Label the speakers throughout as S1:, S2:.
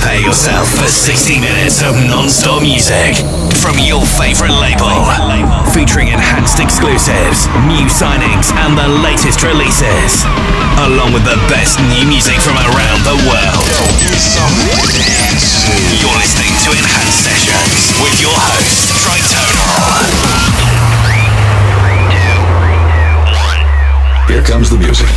S1: Prepare yourself for 60 minutes of non-stop music from your favorite label. Featuring enhanced exclusives, new signings, and the latest releases. Along with the best new music from around the world. You're listening to Enhanced Sessions with your host, Tritonal.
S2: Here comes the music.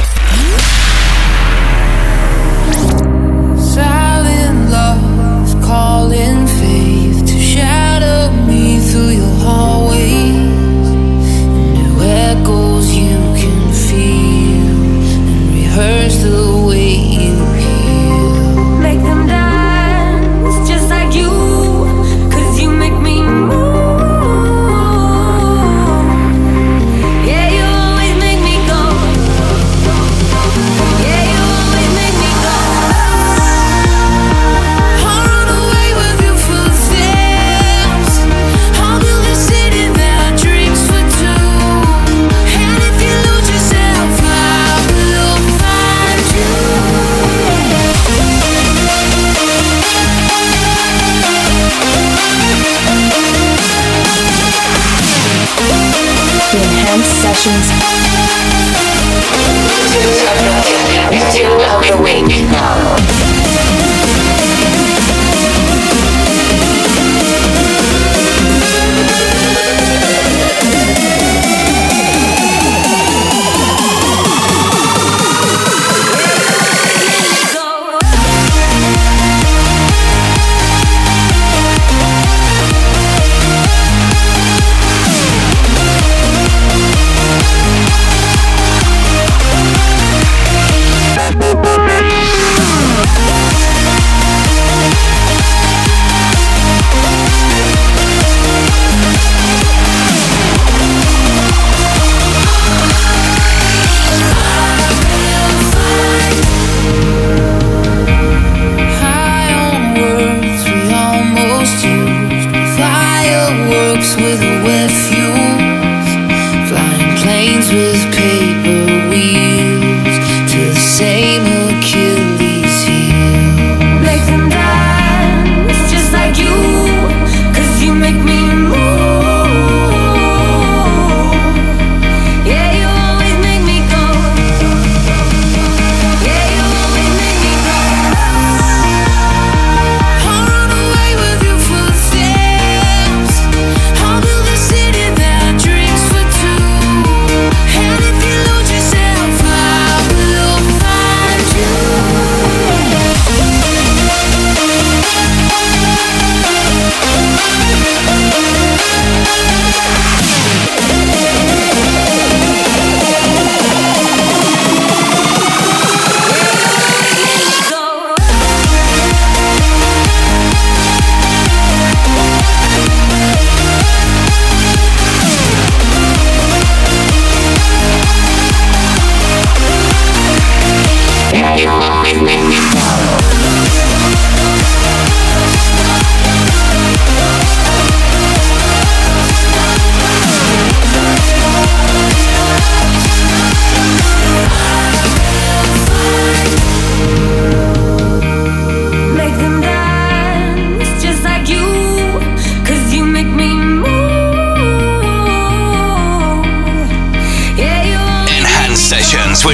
S3: The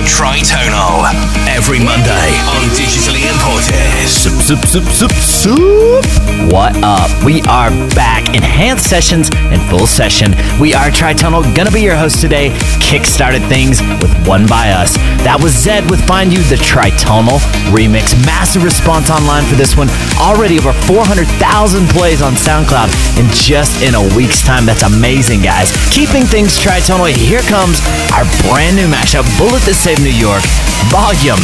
S1: Tritonal. Every Monday on Digitally Imported.
S4: Sup, sup, sup, sup, sup. What up? We are back. Enhanced sessions in full session. We are Tritonal. Gonna be your host today. Kickstarted things with One by Us. That was Zedd with Find You, the Tritonal remix. Massive response online for this one. Already over 400,000 plays on SoundCloud in just in a week's time. That's amazing, guys. Keeping things Tritonal. Here comes our brand new mashup, Bullet That Saved New York. Volume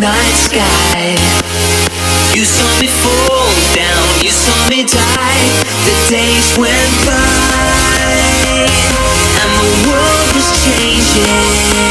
S5: night sky. You saw me fall down, you saw me die. The days went by And the world was changing.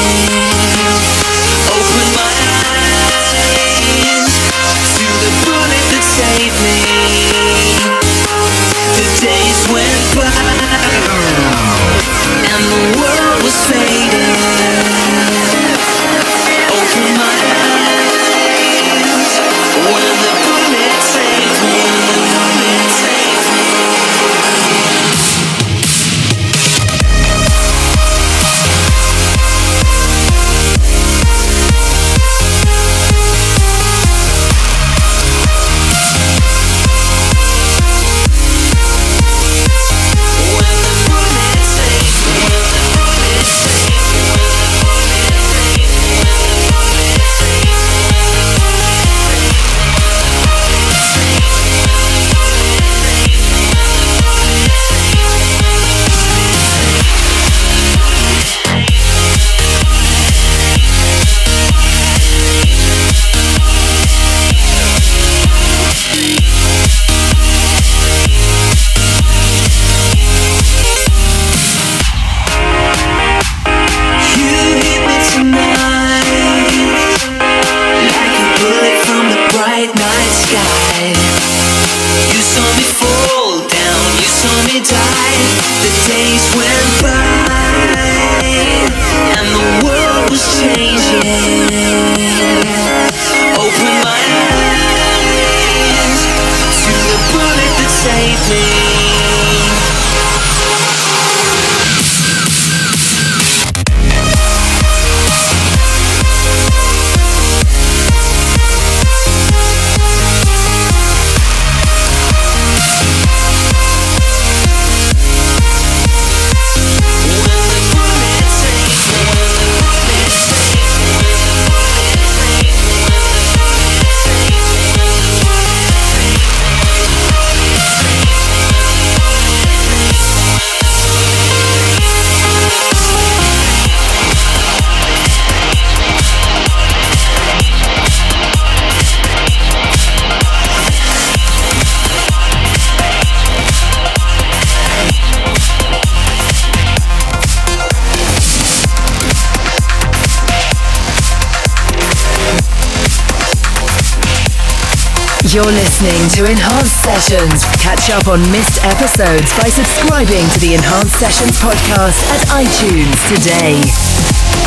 S6: You're listening to Enhanced Sessions. Catch up on missed episodes by subscribing to the Enhanced Sessions podcast at iTunes today.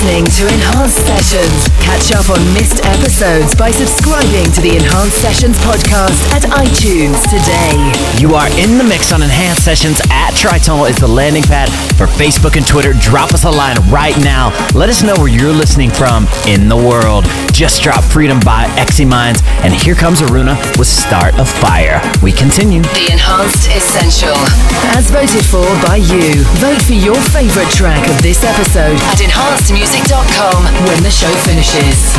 S3: Listening to Enhanced Sessions. Catch up on missed episodes by subscribing to the Enhanced Sessions podcast at iTunes today.
S4: You are in the mix on Enhanced Sessions at Tritonal is the landing pad for Facebook and Twitter. Drop us a line right now. Let us know where you're listening from in the world. Just drop Freedom by Exy Minds, and here comes Aruna with Start a Fire. We continue.
S3: The Enhanced Essential, as voted for by you. Vote for your favorite track of this episode at enhancedmusic.com when the show finishes.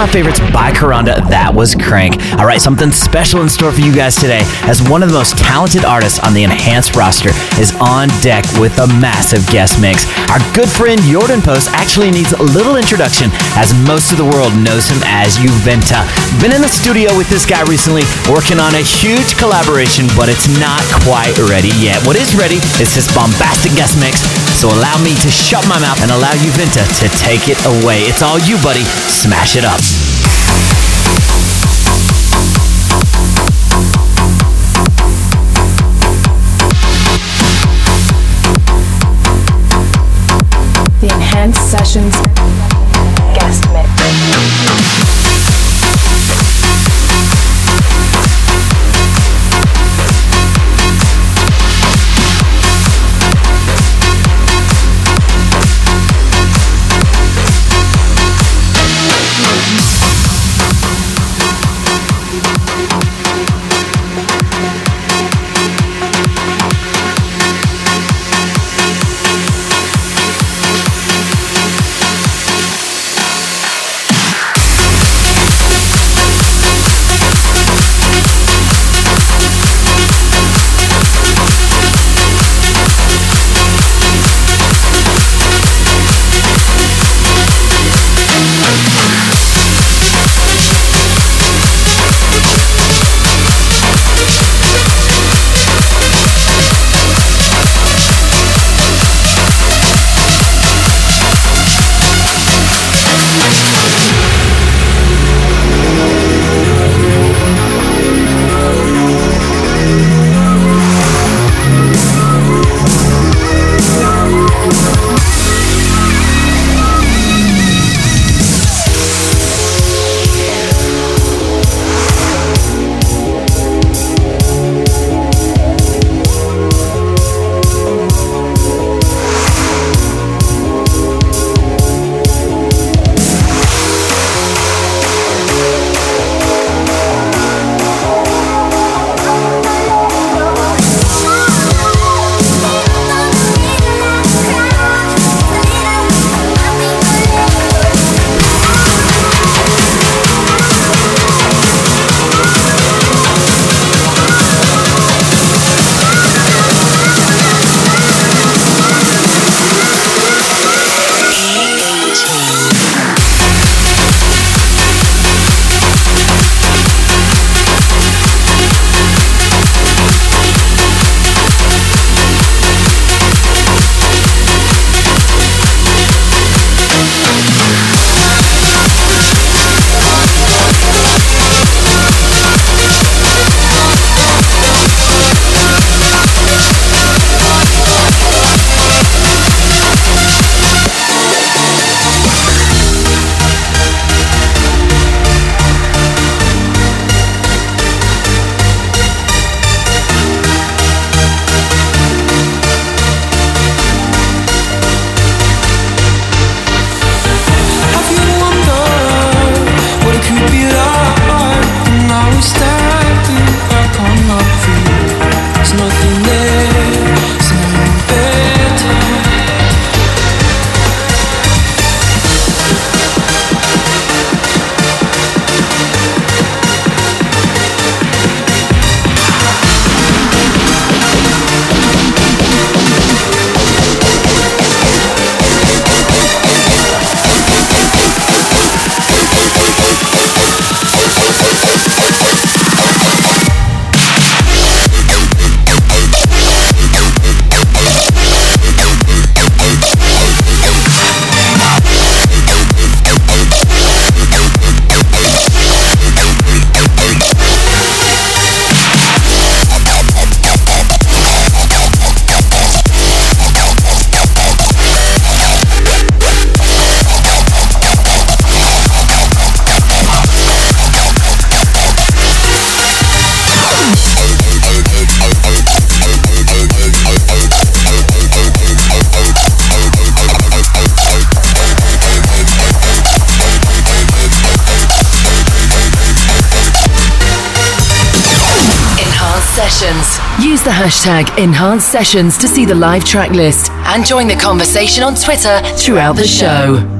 S4: My favorites by Karanda, that was Crank. All right, something special in store for you guys today, as one of the most talented artists on the Enhanced roster is on deck with a massive guest mix. Our good friend Jordan Post actually needs a little introduction, as most of the world knows him as Juventa. Been in the studio with this guy recently, working on a huge collaboration, but it's not quite ready yet. What is ready is his bombastic guest mix, so allow me to shut my mouth and allow Juventa to take it away. It's all you, buddy. Smash it up.
S2: The Enhanced Sessions Guest Mix. Sessions. Use the hashtag Enhanced Sessions to see the live track list and join the conversation on Twitter throughout the show.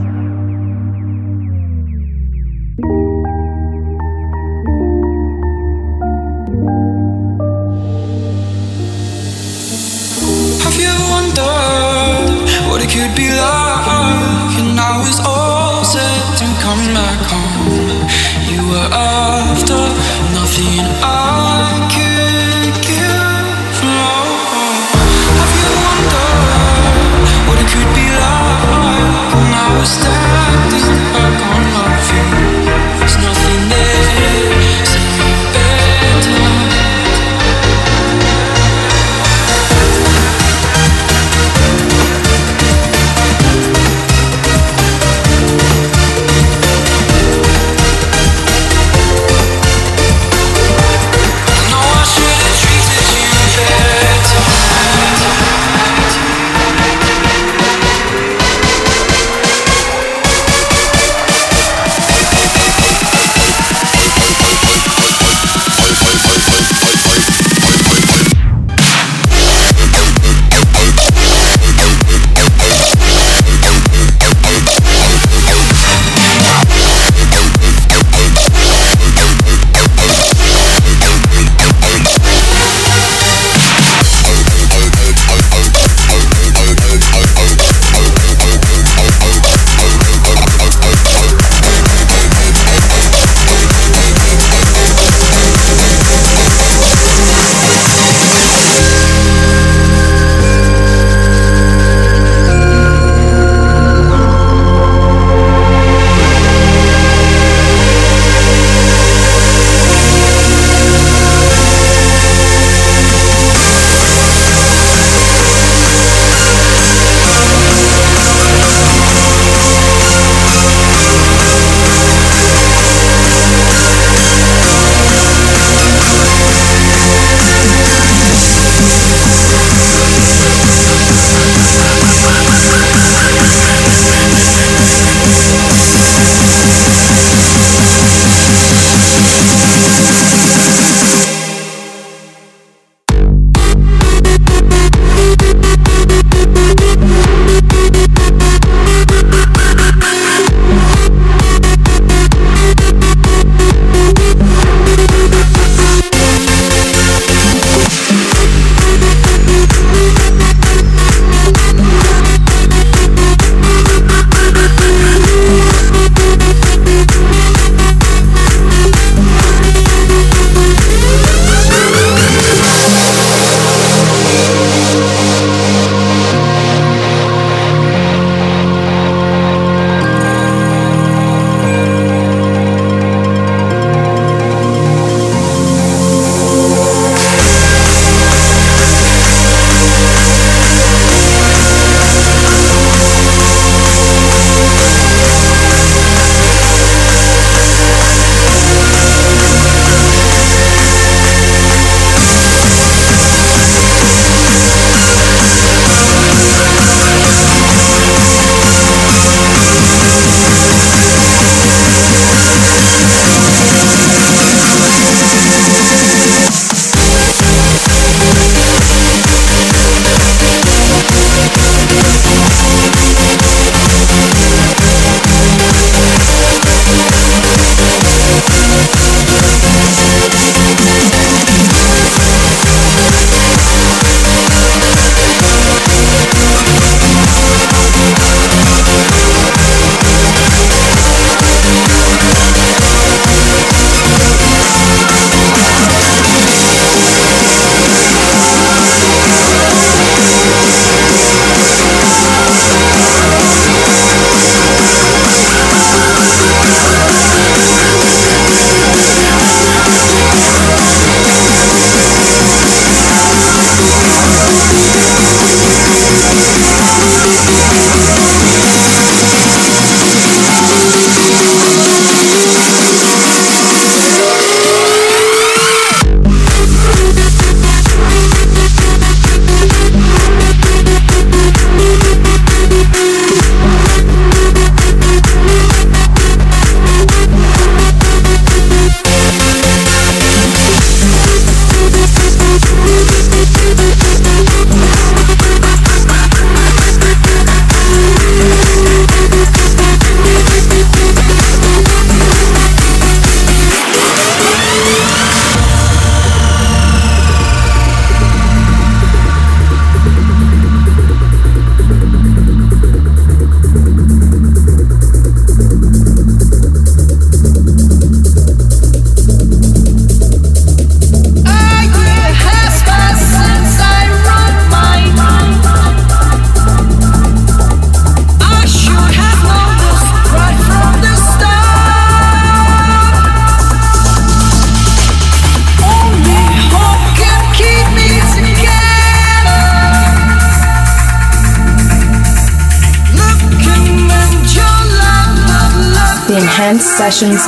S2: Sessions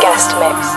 S2: guest mix.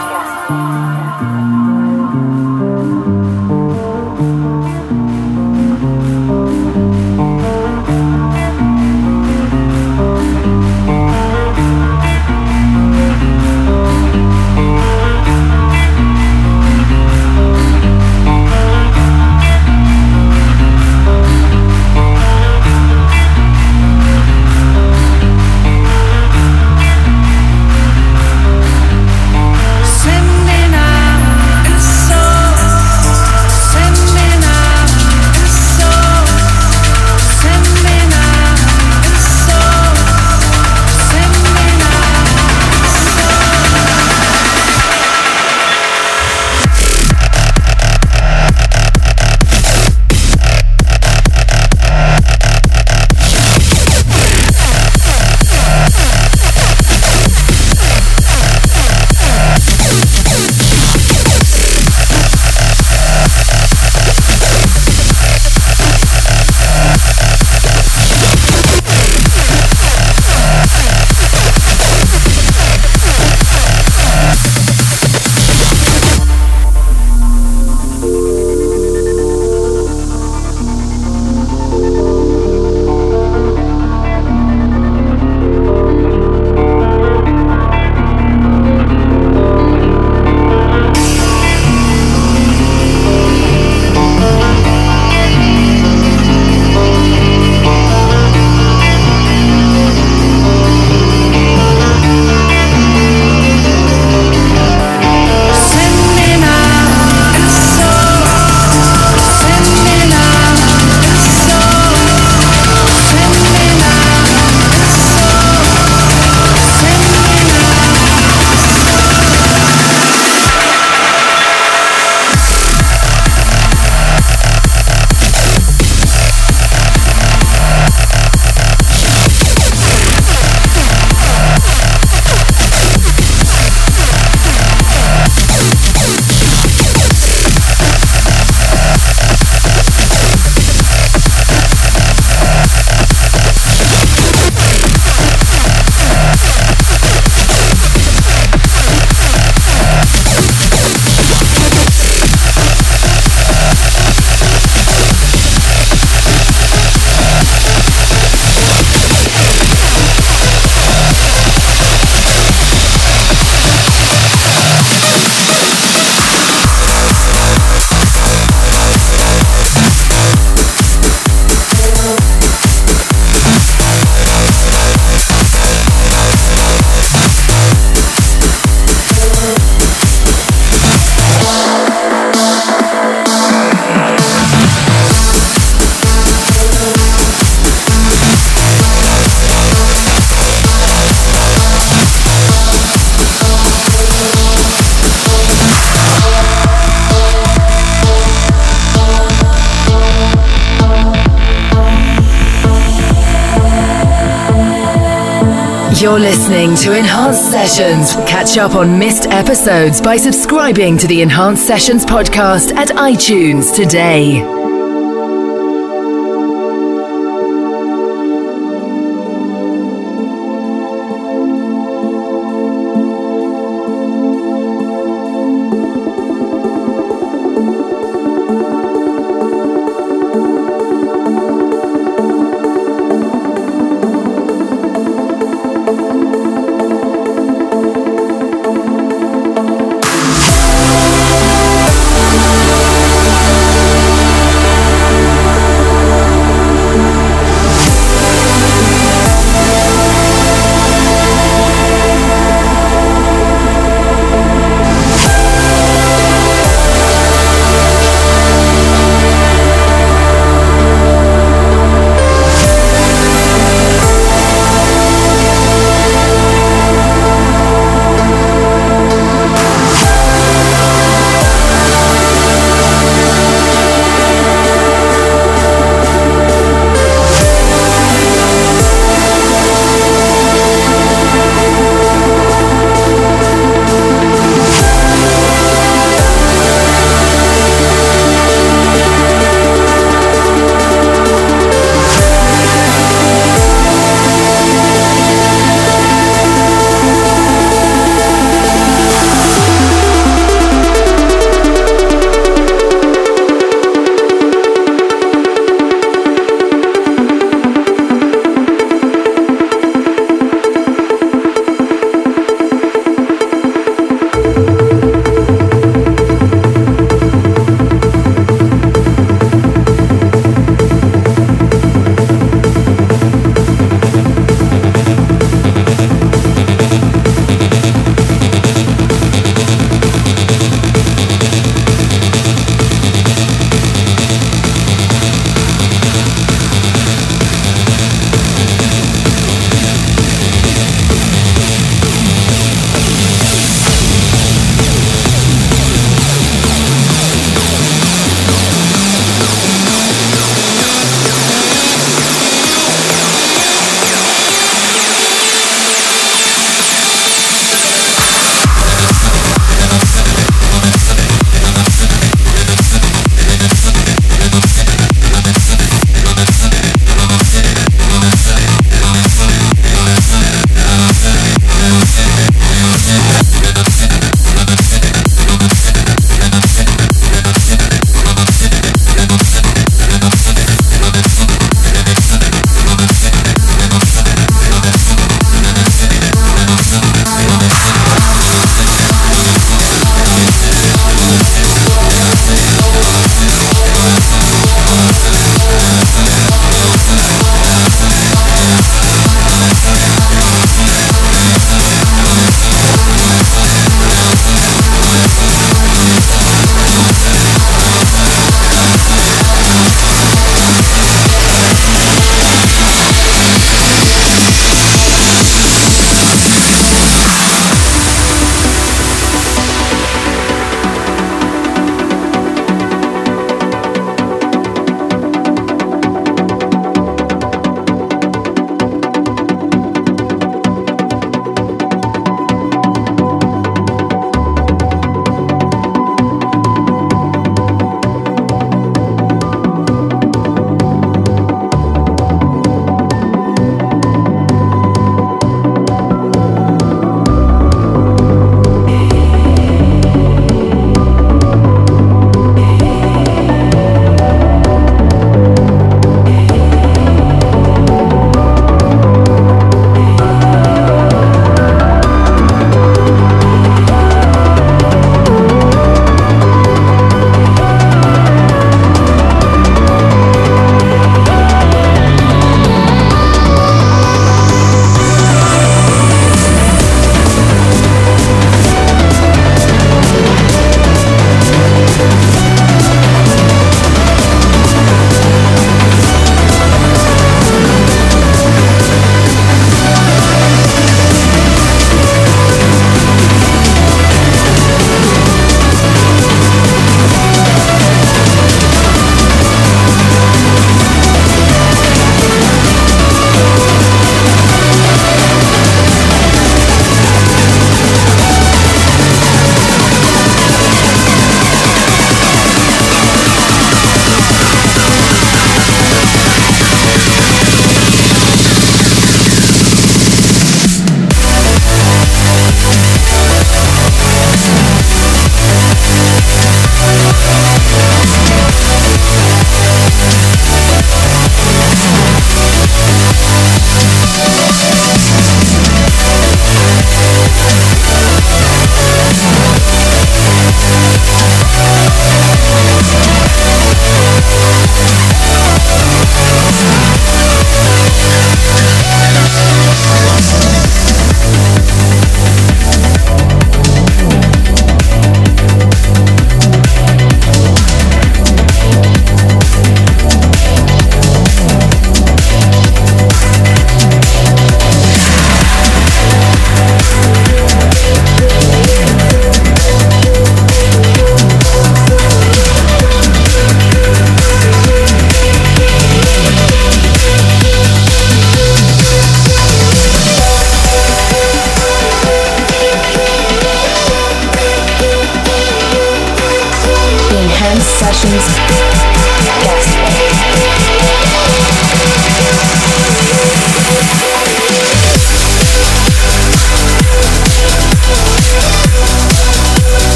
S6: You're listening to Enhanced Sessions. Catch up on missed episodes by subscribing to the Enhanced Sessions podcast at iTunes today.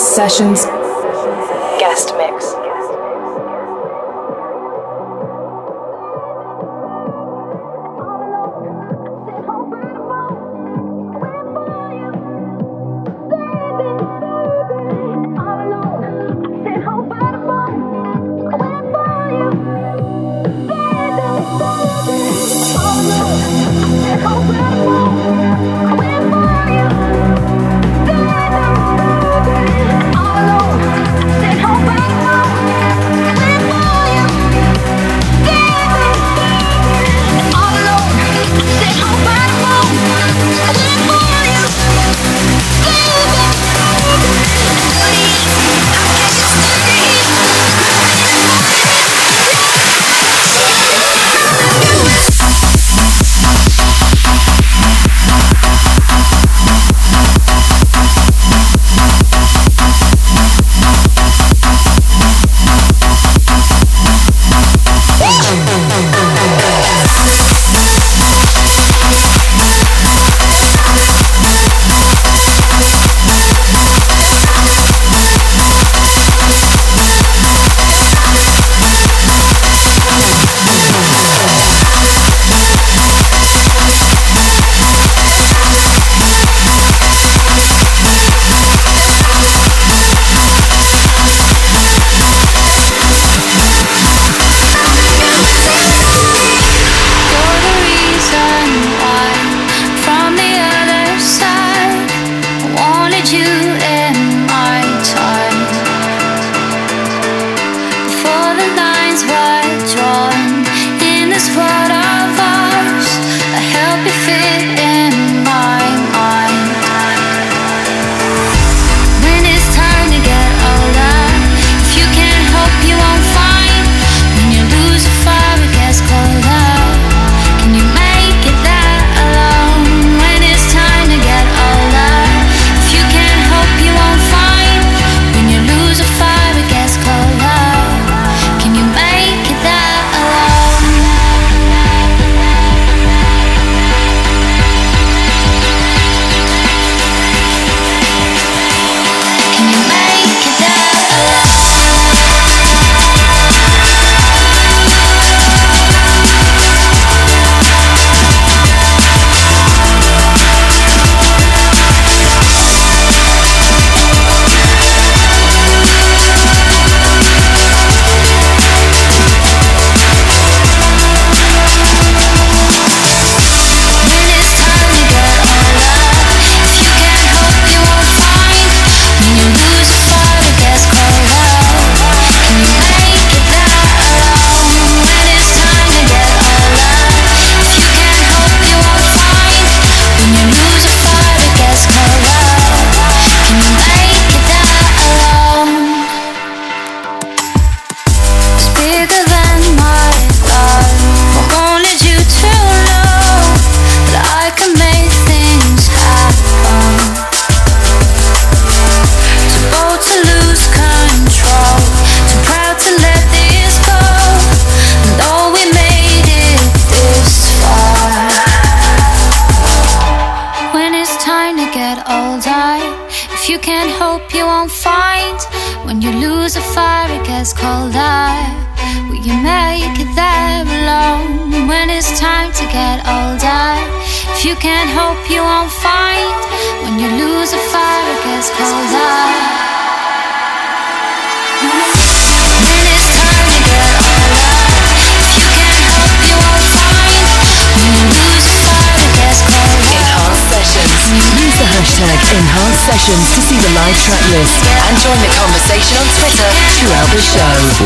S2: Sessions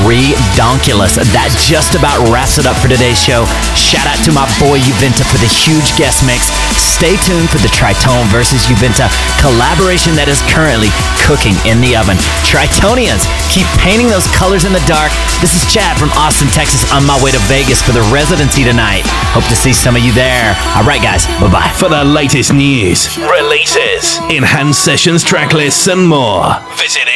S4: Redonkulous. That just about wraps it up for today's show. Shout out to my boy Juventa for the huge guest mix. Stay tuned for the Tritonal versus Juventa collaboration that is currently cooking in the oven. Tritonians, keep painting those colors in the dark. This is Chad from Austin, Texas, on my way to Vegas for the residency tonight. Hope to see some of you there. All right, guys, bye bye.
S1: For the latest news, releases, enhanced sessions, track lists, and more, visit.